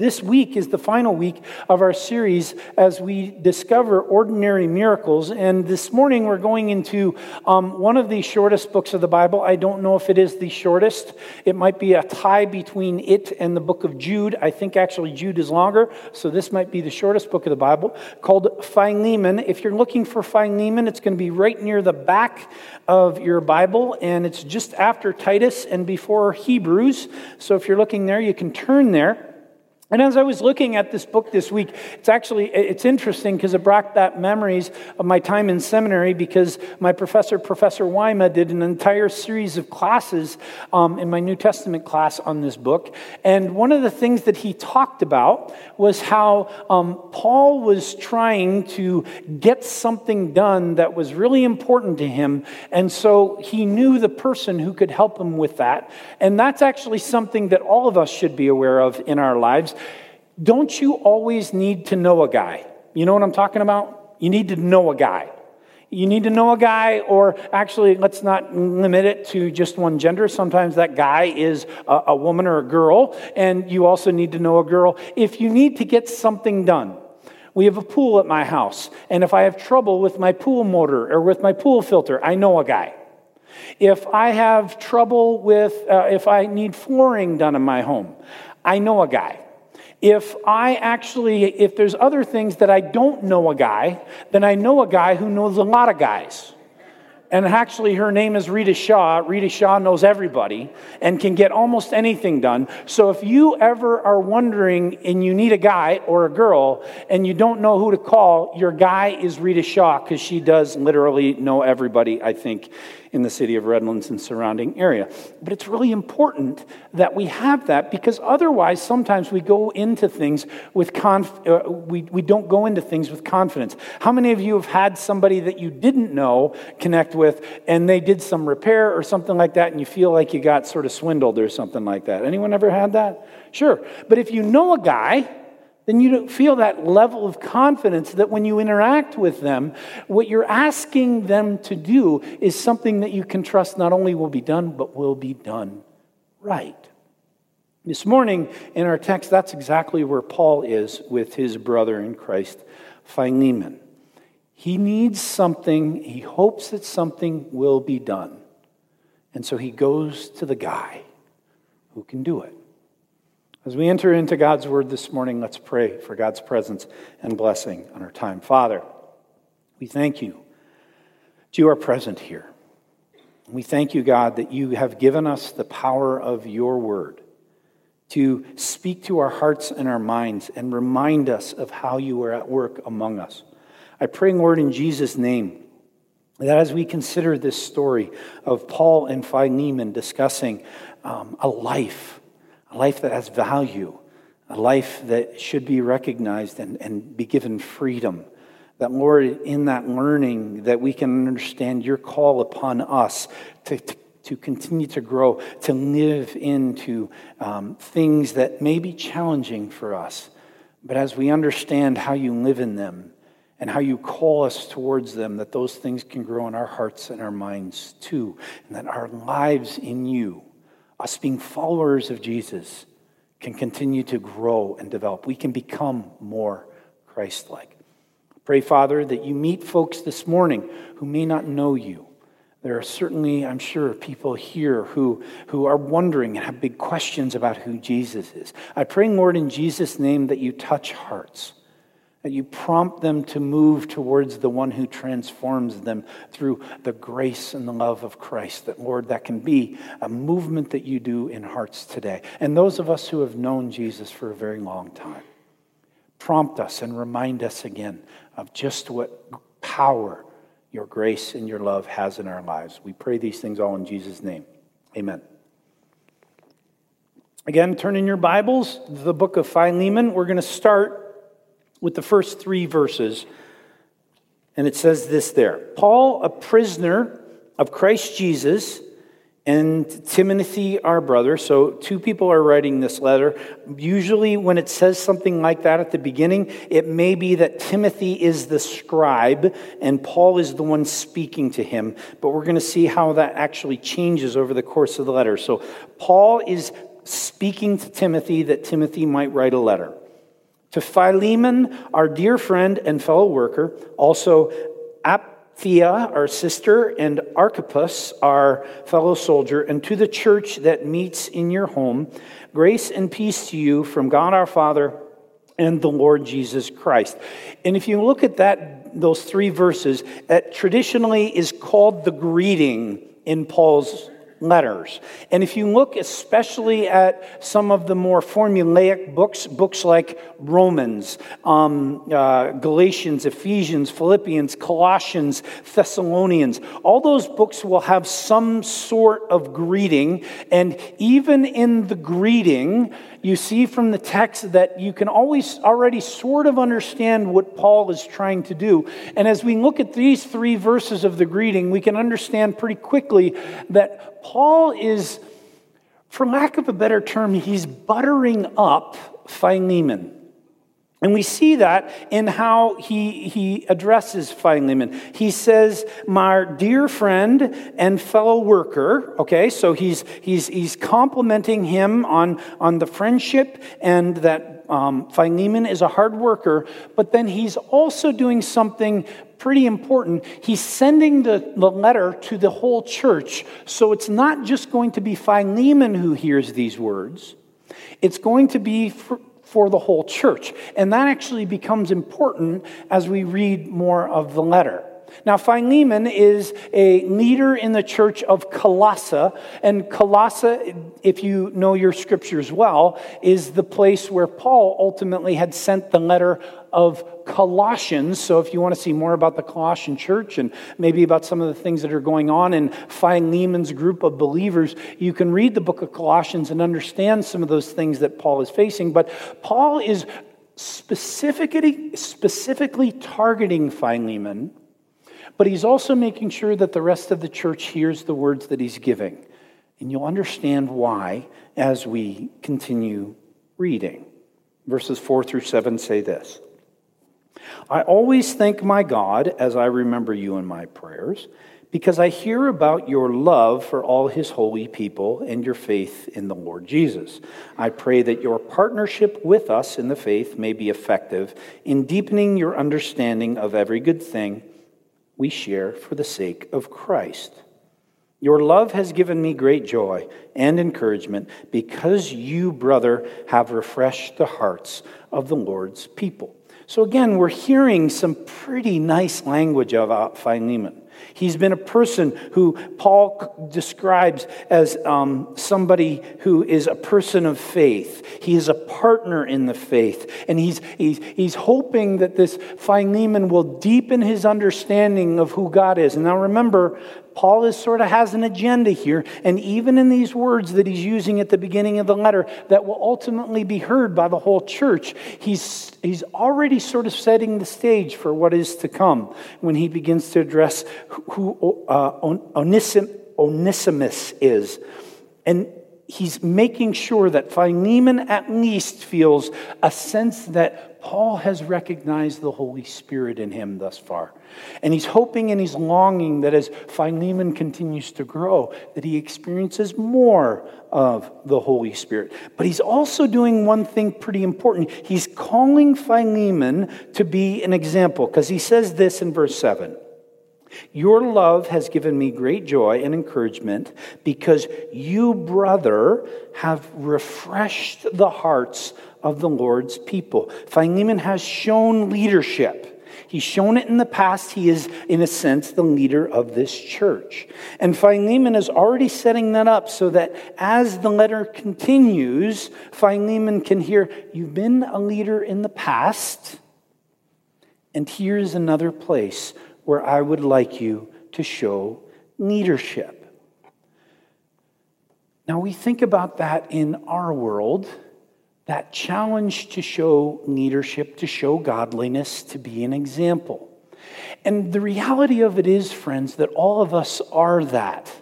This week is the final week of our series as we discover ordinary miracles. And this morning we're going into um, one of the shortest books of the Bible. I don't know if it is the shortest. It might be a tie between it and the book of Jude. I think actually Jude is longer, so this might be the shortest book of the Bible called Philemon. If you're looking for Philemon, it's going to be right near the back of your Bible, and it's just after Titus and before Hebrews. So if you're looking there, you can turn there. And as I was looking at this book this week, it's actually it's interesting because it brought back memories of my time in seminary because my professor, Professor Weima, did an entire series of classes um, in my New Testament class on this book. And one of the things that he talked about was how um, Paul was trying to get something done that was really important to him, and so he knew the person who could help him with that. And that's actually something that all of us should be aware of in our lives don't you always need to know a guy? You know what I'm talking about? You need to know a guy. You need to know a guy, or actually, let's not limit it to just one gender. Sometimes that guy is a, a, woman or a girl, and you also need to know a girl. If you need to get something done, we have a pool at my house, and if I have trouble with my pool motor or with my pool filter, I know a guy. If I have trouble with, uh, if I need flooring done in my home, I know a guy. If I actually, if there's other things that I don't know a guy, then I know a guy who knows a lot of guys. And actually, her name is Rita Shaw. Rita Shaw knows everybody and can get almost anything done. So, if you ever are wondering and you need a guy or a girl and you don't know who to call, your guy is Rita Shaw because she does literally know everybody, I think, in the city of Redlands and surrounding area. But it's really important that we have that because otherwise, sometimes we go into things with conf- uh, we, we don't go into things with confidence. How many of you have had somebody that you didn't know connect with and they did some repair or something like that and you feel like you got sort of swindled or something like that? Anyone ever had that? Sure. But if you know a guy, then you don't feel that level of confidence that when you interact with them, what you're asking them to do is something that you can trust not only will be done, but will be done right. This morning in our text, that's exactly where Paul is with his brother in Christ, Philemon. He needs something, he hopes that something will be done. And so he goes to the guy who can do it. As we enter into God's word this morning, let's pray for God's presence and blessing on our time. Father, we thank you that you are present here. We thank you, God, that you have given us the power of your word to speak to our hearts and our minds and remind us of how you are at work among us. I pray, Lord, in Jesus' name, that as we consider this story of Paul and Philemon discussing um, a life, a life that has value, a life that should be recognized and, and be given freedom. That, Lord, in that learning, that we can understand your call upon us to, to, to continue to grow, to live into um, things that may be challenging for us. But as we understand how you live in them and how you call us towards them, that those things can grow in our hearts and our minds too, and that our lives in you us being followers of Jesus can continue to grow and develop. We can become more Christ like. Pray, Father, that you meet folks this morning who may not know you. There are certainly, I'm sure, people here who, who are wondering and have big questions about who Jesus is. I pray, Lord, in Jesus' name, that you touch hearts you prompt them to move towards the one who transforms them through the grace and the love of Christ. That, Lord, that can be a movement that you do in hearts today. And those of us who have known Jesus for a very long time, prompt us and remind us again of just what power your grace and your love has in our lives. We pray these things all in Jesus' name. Amen. Again, turn in your Bibles, the book of Philemon. We're going to start with the first three verses. And it says this there Paul, a prisoner of Christ Jesus, and Timothy, our brother. So, two people are writing this letter. Usually, when it says something like that at the beginning, it may be that Timothy is the scribe and Paul is the one speaking to him. But we're going to see how that actually changes over the course of the letter. So, Paul is speaking to Timothy that Timothy might write a letter. To Philemon, our dear friend and fellow worker, also Apphia, our sister, and Archippus, our fellow soldier, and to the church that meets in your home, grace and peace to you from God our Father and the Lord Jesus Christ. And if you look at that, those three verses, that traditionally is called the greeting in Paul's letters. And if you look especially at some of the more formulaic books, books like Romans, um, uh, Galatians, Ephesians, Philippians, Colossians, Thessalonians, all those books will have some sort of greeting. And even in the greeting, you see from the text that you can always already sort of understand what Paul is trying to do. And as we look at these three verses of the greeting, we can understand pretty quickly that Paul is, for lack of a better term, he's buttering up Philemon. And we see that in how he, he addresses Philemon. He says, My dear friend and fellow worker. Okay, so he's, he's, he's complimenting him on, on the friendship and that um, Philemon is a hard worker, but then he's also doing something pretty important. He's sending the, the letter to the whole church. So it's not just going to be Philemon who hears these words, it's going to be for, the whole church. And that actually becomes important as we read more of the letter. Now, Philemon is a leader in the church of Colossae. And Colossae, if you know your scriptures well, is the place where Paul ultimately had sent the letter of Colossians. So, if you want to see more about the Colossian church and maybe about some of the things that are going on in Philemon's group of believers, you can read the book of Colossians and understand some of those things that Paul is facing. But Paul is specifically, specifically targeting Philemon, but he's also making sure that the rest of the church hears the words that he's giving. And you'll understand why as we continue reading. Verses 4 through 7 say this. I always thank my God as I remember you in my prayers, because I hear about your love for all his holy people and your faith in the Lord Jesus. I pray that your partnership with us in the faith may be effective in deepening your understanding of every good thing we share for the sake of Christ. Your love has given me great joy and encouragement because you, brother, have refreshed the hearts of the Lord's people. So again, we're hearing some pretty nice language about Philemon. He's been a person who Paul describes as um, somebody who is a person of faith. He is a partner in the faith. And he's, he's, he's hoping that this Philemon will deepen his understanding of who God is. And now remember, Paul is sort of has an agenda here, and even in these words that he's using at the beginning of the letter that will ultimately be heard by the whole church, he's, he's already sort of setting the stage for what is to come when he begins to address who uh, Onesimus is. And he's making sure that Philemon at least feels a sense that Paul has recognized the Holy Spirit in him thus far. And he's hoping and he's longing that as Philemon continues to grow, that he experiences more of the Holy Spirit. But he's also doing one thing pretty important. He's calling Philemon to be an example, because he says this in verse 7. Your love has given me great joy and encouragement because you, brother, have refreshed the hearts of the Lord's people. Philemon has shown leadership. He's shown it in the past. He is, in a sense, the leader of this church. And Philemon is already setting that up so that as the letter continues, Philemon can hear, You've been a leader in the past, and here's another place where I would like you to show leadership. Now, we think about that in our world, that challenge to show leadership, to show godliness, to be an example. And the reality of it is, friends, that all of us are that.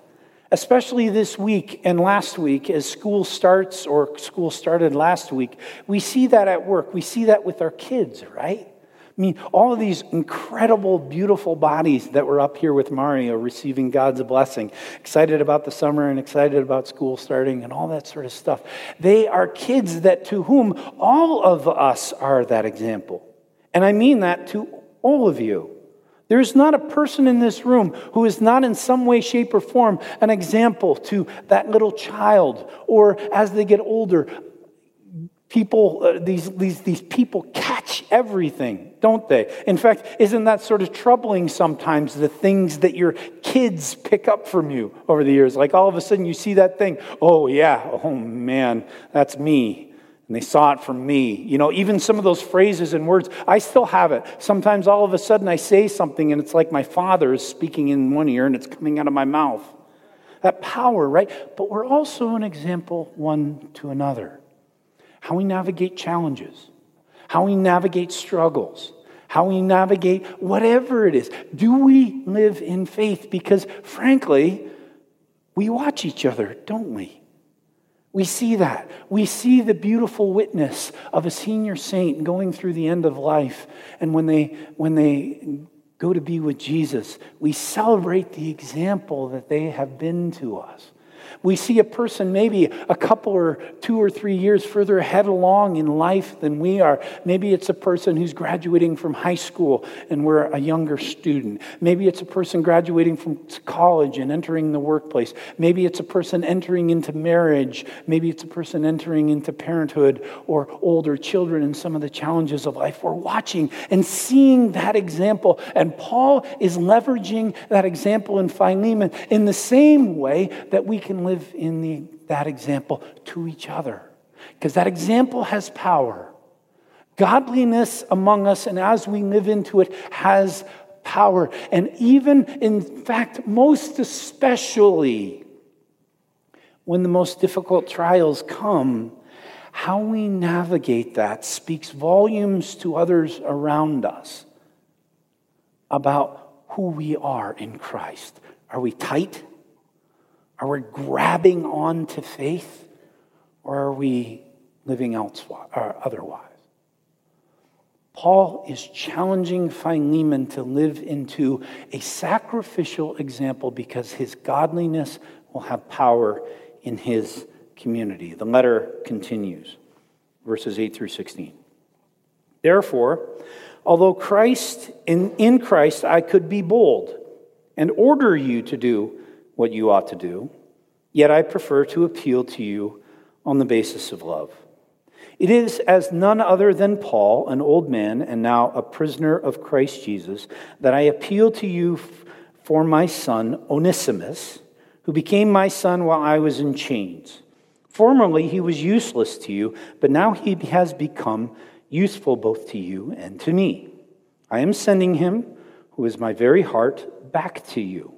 Especially this week and last week, as school starts or school started last week, we see that at work. We see that with our kids, right? I mean, all of these incredible, beautiful bodies that were up here with Mario receiving God's blessing, excited about the summer and excited about school starting and all that sort of stuff. They are kids that to whom all of us are that example. And I mean that to all of you. There's not a person in this room who is not in some way, shape, or form an example to that little child, or as they get older, people, uh, these, these, these people catch everything, don't they? In fact, isn't that sort of troubling sometimes, the things that your kids pick up from you over the years? Like all of a sudden you see that thing, oh, yeah, oh man, that's me. And they saw it from me. You know, even some of those phrases and words, I still have it. Sometimes all of a sudden I say something and it's like my father is speaking in one ear and it's coming out of my mouth. That power, right? But we're also an example one to another. How we navigate challenges, how we navigate struggles, how we navigate whatever it is. Do we live in faith? Because frankly, we watch each other, don't we? We see that. We see the beautiful witness of a senior saint going through the end of life. And when they, when they go to be with Jesus, we celebrate the example that they have been to us. We see a person maybe a couple or two or three years further ahead along in life than we are. Maybe it's a person who's graduating from high school and we're a younger student. Maybe it's a person graduating from college and entering the workplace. Maybe it's a person entering into marriage. Maybe it's a person entering into parenthood or older children and some of the challenges of life. We're watching and seeing that example. And Paul is leveraging that example in Philemon in the same way that we can live in the, that example to each other. Because that example has power. Godliness among us, and as we live into it, has power. And even, in fact, most especially when the most difficult trials come, how we navigate that speaks volumes to others around us about who we are in Christ. Are we tight? Are we grabbing on to faith or are we living or uh, otherwise? Paul is challenging Philemon to live into a sacrificial example because his godliness will have power in his community. The letter continues, verses 8 through 16. Therefore, although Christ in, in Christ I could be bold and order you to do what you ought to do, yet I prefer to appeal to you on the basis of love. It is as none other than Paul, an old man and now a prisoner of Christ Jesus, that I appeal to you for my son Onesimus, who became my son while I was in chains. Formerly he was useless to you, but now he has become useful both to you and to me. I am sending him, who is my very heart, back to you.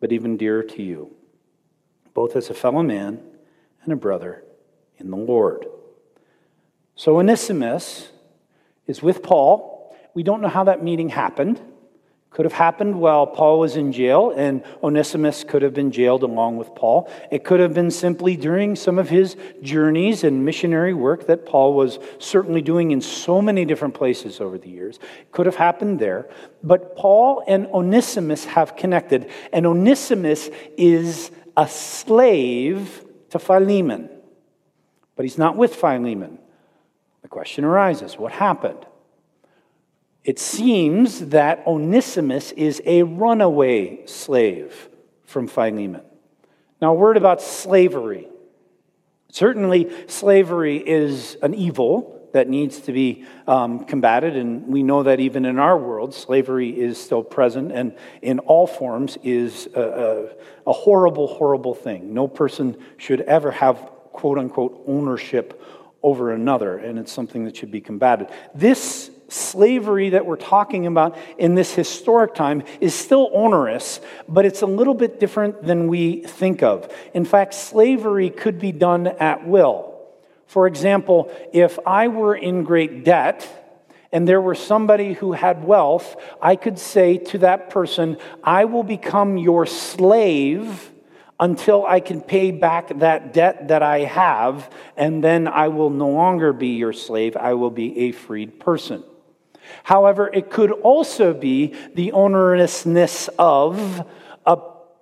but even dearer to you, both as a fellow man and a brother in the Lord. So Onesimus is with Paul. We don't know how that meeting happened. Could have happened while Paul was in jail, and Onesimus could have been jailed along with Paul. It could have been simply during some of his journeys and missionary work that Paul was certainly doing in so many different places over the years. It could have happened there. But Paul and Onesimus have connected, and Onesimus is a slave to Philemon. But he's not with Philemon. The question arises what happened? It seems that Onesimus is a runaway slave from Philemon. Now, a word about slavery. Certainly, slavery is an evil that needs to be um, combated, and we know that even in our world, slavery is still present and in all forms is a, a, a horrible, horrible thing. No person should ever have, quote unquote, ownership over another, and it's something that should be combated. This slavery that we're talking about in this historic time is still onerous, but it's a little bit different than we think of. In fact, slavery could be done at will. For example, if I were in great debt, and there were somebody who had wealth, I could say to that person, I will become your slave until I can pay back that debt that I have, and then I will no longer be your slave. I will be a freed person. However, it could also be the onerousness of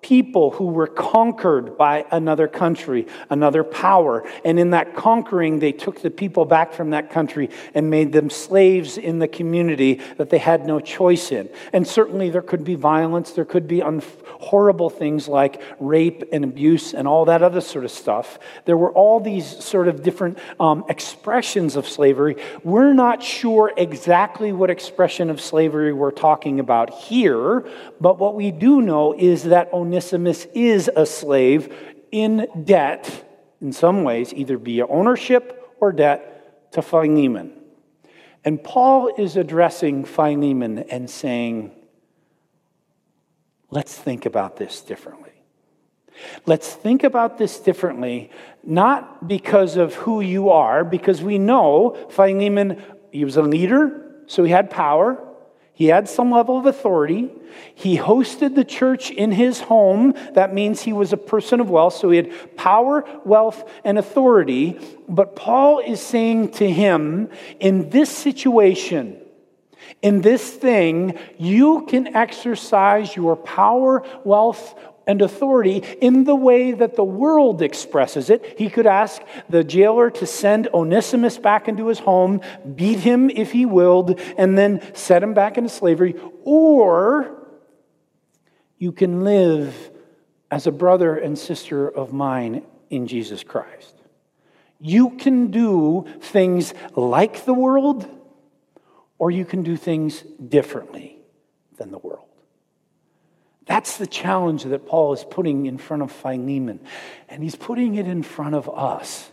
people who were conquered by another country, another power. And in that conquering, they took the people back from that country and made them slaves in the community that they had no choice in. And certainly there could be violence, there could be un- horrible things like rape and abuse and all that other sort of stuff. There were all these sort of different um, expressions of slavery. We're not sure exactly what expression of slavery we're talking about here, but what we do know is that Onesimus is a slave in debt, in some ways, either via ownership or debt, to Philemon. And Paul is addressing Philemon and saying, Let's think about this differently. Let's think about this differently, not because of who you are, because we know Philemon, he was a leader, so he had power. He had some level of authority. He hosted the church in his home. That means he was a person of wealth. So he had power, wealth, and authority. But Paul is saying to him, in this situation, in this thing, you can exercise your power, wealth, and authority in the way that the world expresses it. He could ask the jailer to send Onesimus back into his home, beat him if he willed, and then set him back into slavery. Or you can live as a brother and sister of mine in Jesus Christ. You can do things like the world, or you can do things differently than the world. That's the challenge that Paul is putting in front of Philemon. And he's putting it in front of us.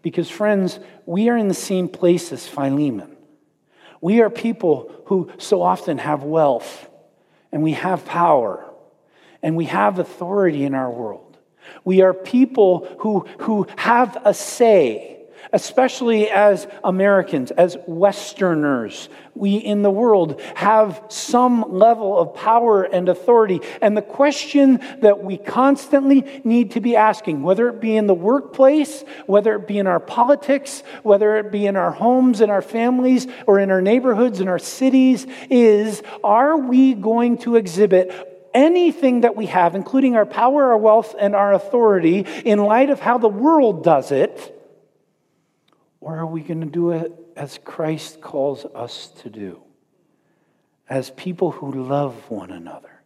Because, friends, we are in the same place as Philemon. We are people who so often have wealth, and we have power, and we have authority in our world. We are people who, who have a say especially as Americans, as Westerners. We in the world have some level of power and authority. And the question that we constantly need to be asking, whether it be in the workplace, whether it be in our politics, whether it be in our homes and our families, or in our neighborhoods and our cities, is are we going to exhibit anything that we have, including our power, our wealth, and our authority, in light of how the world does it? Or are we going to do it as Christ calls us to do? As people who love one another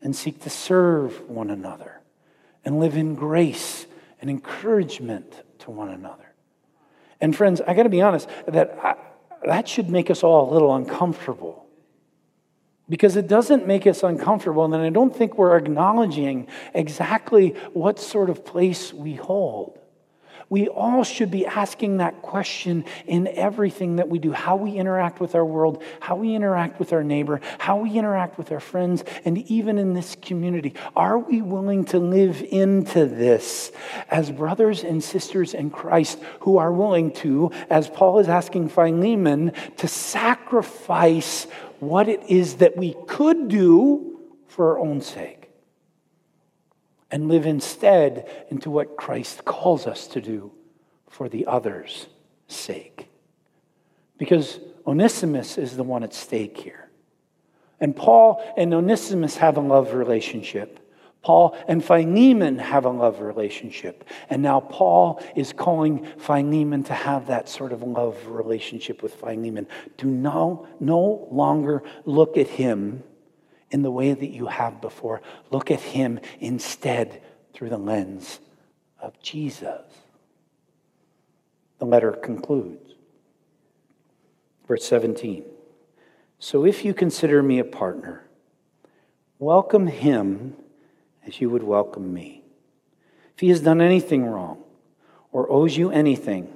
and seek to serve one another and live in grace and encouragement to one another. And friends, I got to be honest that I, that should make us all a little uncomfortable. Because it doesn't make us uncomfortable, and I don't think we're acknowledging exactly what sort of place we hold. We all should be asking that question in everything that we do how we interact with our world, how we interact with our neighbor, how we interact with our friends, and even in this community. Are we willing to live into this as brothers and sisters in Christ who are willing to, as Paul is asking Philemon, to sacrifice what it is that we could do for our own sake? And live instead into what Christ calls us to do for the other's sake. Because Onesimus is the one at stake here. And Paul and Onesimus have a love relationship. Paul and Philemon have a love relationship. And now Paul is calling Philemon to have that sort of love relationship with Philemon. Do no, no longer look at him in the way that you have before. Look at him instead through the lens of Jesus. The letter concludes. Verse 17 So if you consider me a partner, welcome him as you would welcome me. If he has done anything wrong or owes you anything,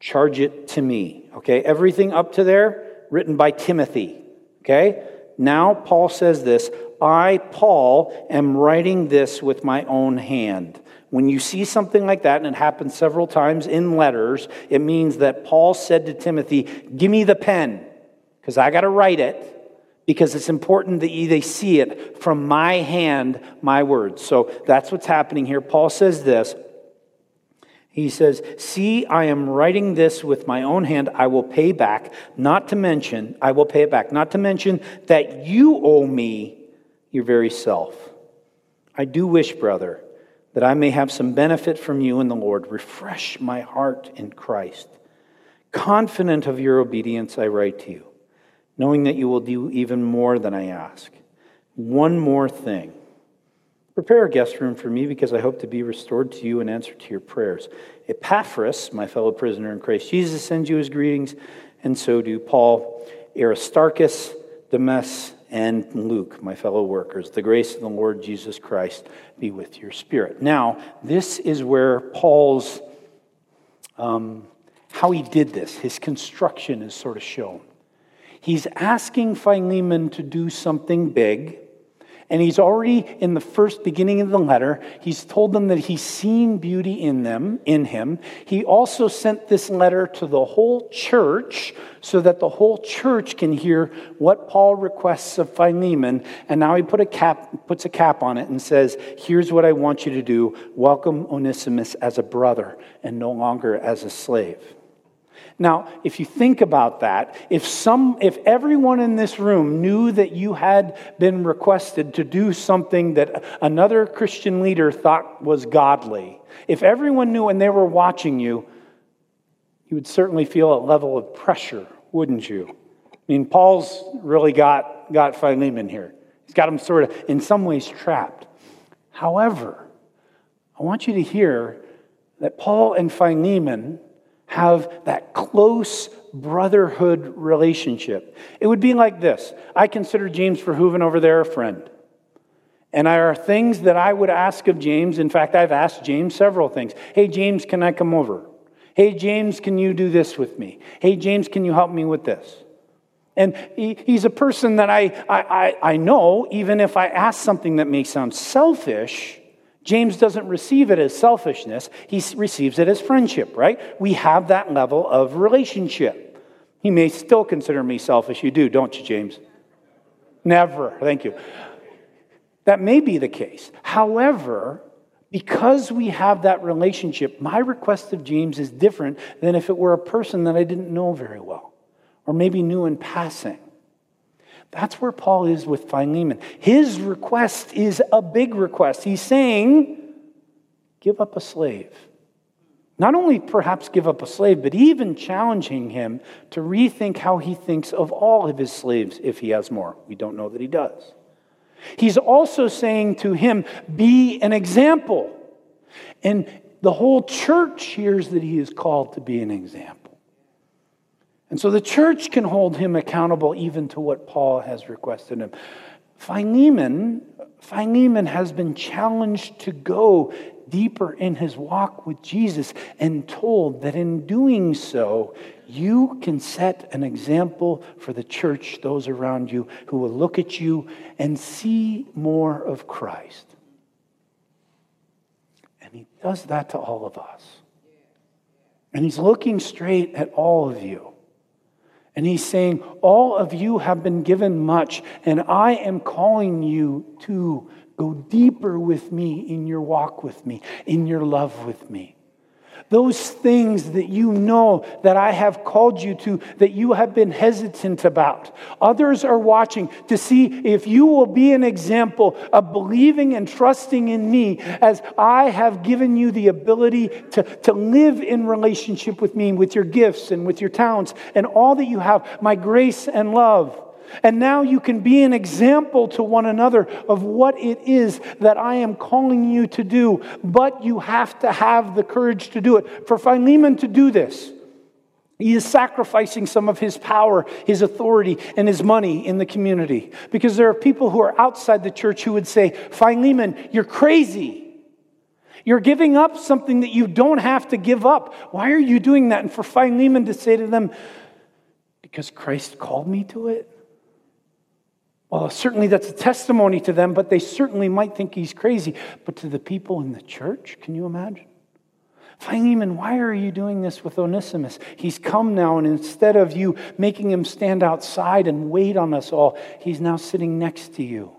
charge it to me. Okay, everything up to there written by Timothy. Okay? Now, Paul says this I, Paul, am writing this with my own hand. When you see something like that, and it happens several times in letters, it means that Paul said to Timothy, Give me the pen, because I got to write it, because it's important that they see it from my hand, my words. So that's what's happening here. Paul says this. He says, See, I am writing this with my own hand. I will pay back, not to mention, I will pay it back, not to mention that you owe me your very self. I do wish, brother, that I may have some benefit from you in the Lord. Refresh my heart in Christ. Confident of your obedience, I write to you, knowing that you will do even more than I ask. One more thing. Prepare a guest room for me because I hope to be restored to you in answer to your prayers. Epaphras, my fellow prisoner in Christ Jesus, sends you his greetings, and so do Paul, Aristarchus, Demas, and Luke, my fellow workers. The grace of the Lord Jesus Christ be with your spirit. Now, this is where Paul's, um, how he did this, his construction is sort of shown. He's asking Philemon to do something big and he's already in the first beginning of the letter, he's told them that he's seen beauty in them, in him. He also sent this letter to the whole church so that the whole church can hear what Paul requests of Philemon. And now he put a cap, puts a cap on it and says, Here's what I want you to do. Welcome Onesimus as a brother and no longer as a slave. Now, if you think about that, if some if everyone in this room knew that you had been requested to do something that another Christian leader thought was godly, if everyone knew and they were watching you, you would certainly feel a level of pressure, wouldn't you? I mean, Paul's really got, got Philemon here. He's got him sort of, in some ways, trapped. However, I want you to hear that Paul and Philemon have that close brotherhood relationship. It would be like this I consider James Verhoeven over there a friend. And there are things that I would ask of James. In fact, I've asked James several things. Hey, James, can I come over? Hey, James, can you do this with me? Hey, James, can you help me with this? And he, he's a person that I, I, I know, even if I ask something that may sound selfish, James doesn't receive it as selfishness, he receives it as friendship, right? We have that level of relationship. He may still consider me selfish. You do, don't you, James? Never. Thank you. That may be the case. However, because we have that relationship, my request of James is different than if it were a person that I didn't know very well or maybe knew in passing. That's where Paul is with Philemon. His request is a big request. He's saying, give up a slave. Not only perhaps give up a slave, but even challenging him to rethink how he thinks of all of his slaves if he has more. We don't know that he does. He's also saying to him, be an example. And the whole church hears that he is called to be an example. And so the church can hold him accountable even to what Paul has requested him. Philemon, Philemon has been challenged to go deeper in his walk with Jesus and told that in doing so, you can set an example for the church, those around you who will look at you and see more of Christ. And he does that to all of us. And he's looking straight at all of you. And he's saying, All of you have been given much, and I am calling you to go deeper with me in your walk with me, in your love with me. Those things that you know that I have called you to, that you have been hesitant about. Others are watching to see if you will be an example of believing and trusting in me as I have given you the ability to, to live in relationship with me, with your gifts and with your talents and all that you have, my grace and love. And now you can be an example to one another of what it is that I am calling you to do. But you have to have the courage to do it. For Philemon to do this, he is sacrificing some of his power, his authority, and his money in the community. Because there are people who are outside the church who would say, Philemon, you're crazy. You're giving up something that you don't have to give up. Why are you doing that? And for Philemon to say to them, Because Christ called me to it? Well, certainly that's a testimony to them, but they certainly might think he's crazy. But to the people in the church, can you imagine? Philemon, why are you doing this with Onesimus? He's come now, and instead of you making him stand outside and wait on us all, he's now sitting next to you.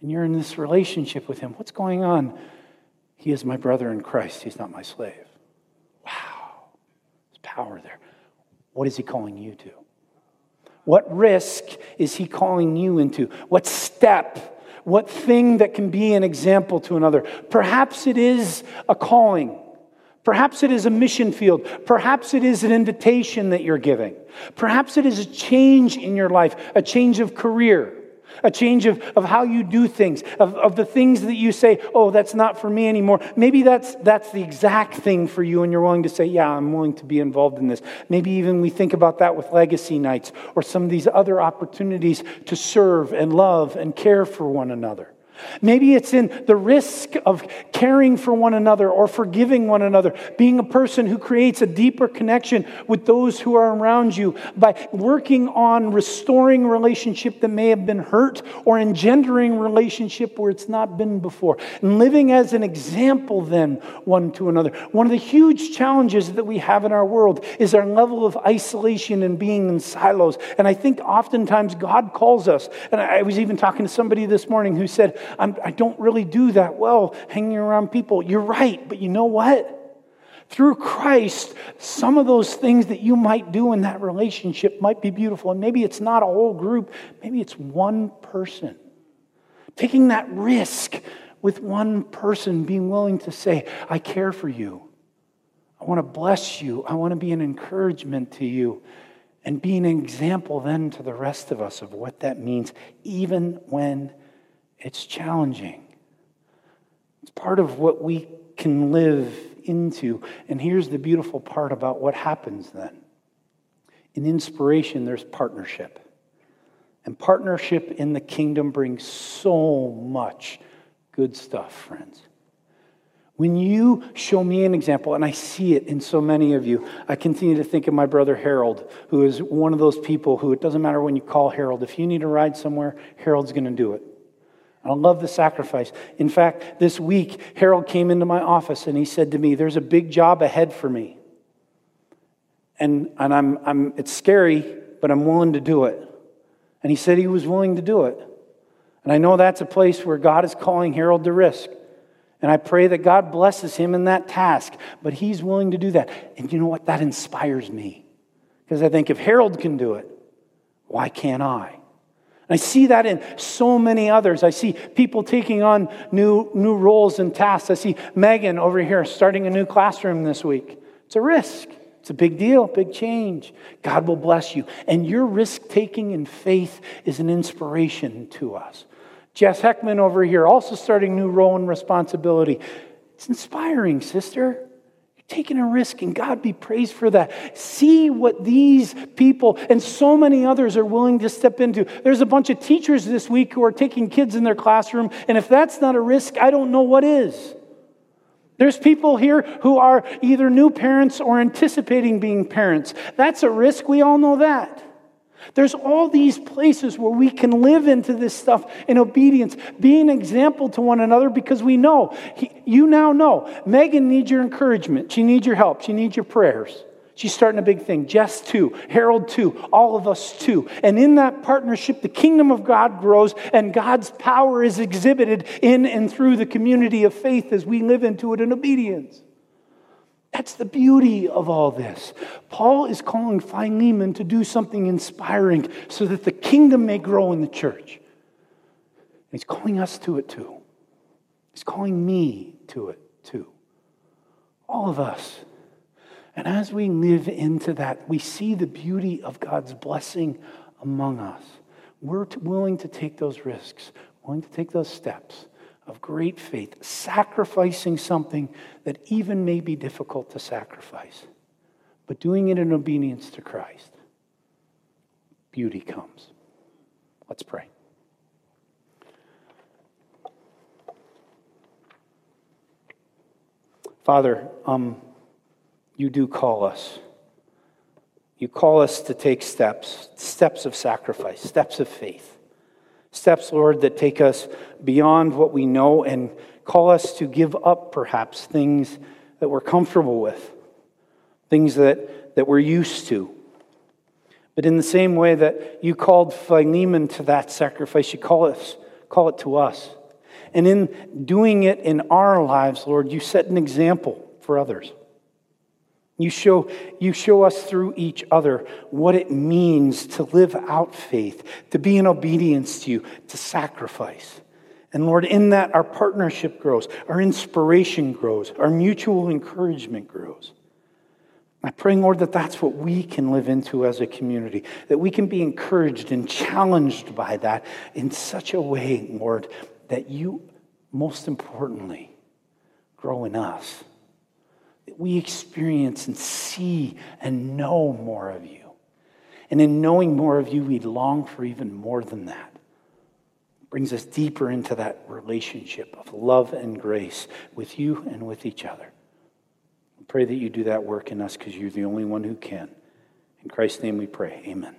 And you're in this relationship with him. What's going on? He is my brother in Christ, he's not my slave. Wow, there's power there. What is he calling you to? What risk is he calling you into? What step? What thing that can be an example to another? Perhaps it is a calling. Perhaps it is a mission field. Perhaps it is an invitation that you're giving. Perhaps it is a change in your life, a change of career, a change of, of how you do things, of, of the things that you say, oh, that's not for me anymore. Maybe that's, that's the exact thing for you, and you're willing to say, yeah, I'm willing to be involved in this. Maybe even we think about that with legacy nights or some of these other opportunities to serve and love and care for one another. Maybe it's in the risk of caring for one another or forgiving one another, being a person who creates a deeper connection with those who are around you by working on restoring relationship that may have been hurt or engendering relationship where it's not been before. And living as an example then one to another. One of the huge challenges that we have in our world is our level of isolation and being in silos. And I think oftentimes God calls us. And I was even talking to somebody this morning who said, I'm, I do not really do that well hanging around people. You're right, but you know what? Through Christ, some of those things that you might do in that relationship might be beautiful. And maybe it's not a whole group, maybe it's one person. Taking that risk with one person, being willing to say, I care for you. I want to bless you. I want to be an encouragement to you. And be an example then to the rest of us of what that means, even when it's challenging. It's part of what we can live into. And here's the beautiful part about what happens then in inspiration, there's partnership. And partnership in the kingdom brings so much good stuff, friends. When you show me an example, and I see it in so many of you, I continue to think of my brother Harold, who is one of those people who it doesn't matter when you call Harold. If you need a ride somewhere, Harold's going to do it. I love the sacrifice. In fact, this week, Harold came into my office and he said to me, There's a big job ahead for me. And, and I'm, I'm, it's scary, but I'm willing to do it. And he said he was willing to do it. And I know that's a place where God is calling Harold to risk. And I pray that God blesses him in that task, but he's willing to do that. And you know what? That inspires me. Because I think if Harold can do it, why can't I? I see that in so many others. I see people taking on new, new roles and tasks. I see Megan over here starting a new classroom this week. It's a risk. It's a big deal, big change. God will bless you. And your risk taking in faith is an inspiration to us. Jess Heckman over here also starting new role and responsibility. It's inspiring, sister taking a risk, and God be praised for that. See what these people and so many others are willing to step into. There's a bunch of teachers this week who are taking kids in their classroom, and if that's not a risk, I don't know what is. There's people here who are either new parents or anticipating being parents. That's a risk. We all know that. There's all these places where we can live into this stuff in obedience, be an example to one another because we know, he, you now know, Megan needs your encouragement. She needs your help. She needs your prayers. She's starting a big thing. Jess, too. Harold, too. All of us, too. And in that partnership, the kingdom of God grows and God's power is exhibited in and through the community of faith as we live into it in obedience. That's the beauty of all this. Paul is calling Philemon to do something inspiring so that the kingdom may grow in the church. He's calling us to it too. He's calling me to it too. All of us. And as we live into that, we see the beauty of God's blessing among us. We're willing to take those risks, willing to take those steps of great faith, sacrificing something that even may be difficult to sacrifice, but doing it in obedience to Christ, beauty comes. Let's pray. Father, um, you do call us. You call us to take steps, steps of sacrifice, steps of faith. Steps, Lord, that take us beyond what we know and call us to give up, perhaps, things that we're comfortable with, things that, that we're used to. But in the same way that you called Philemon to that sacrifice, you call, us, call it to us. And in doing it in our lives, Lord, you set an example for others. You show, you show us through each other what it means to live out faith, to be in obedience to you, to sacrifice. And Lord, in that, our partnership grows, our inspiration grows, our mutual encouragement grows. I pray, Lord, that that's what we can live into as a community, that we can be encouraged and challenged by that in such a way, Lord, that you, most importantly, grow in us that we experience and see and know more of you. And in knowing more of you, we long for even more than that. It brings us deeper into that relationship of love and grace with you and with each other. I pray that you do that work in us because you're the only one who can. In Christ's name we pray. Amen.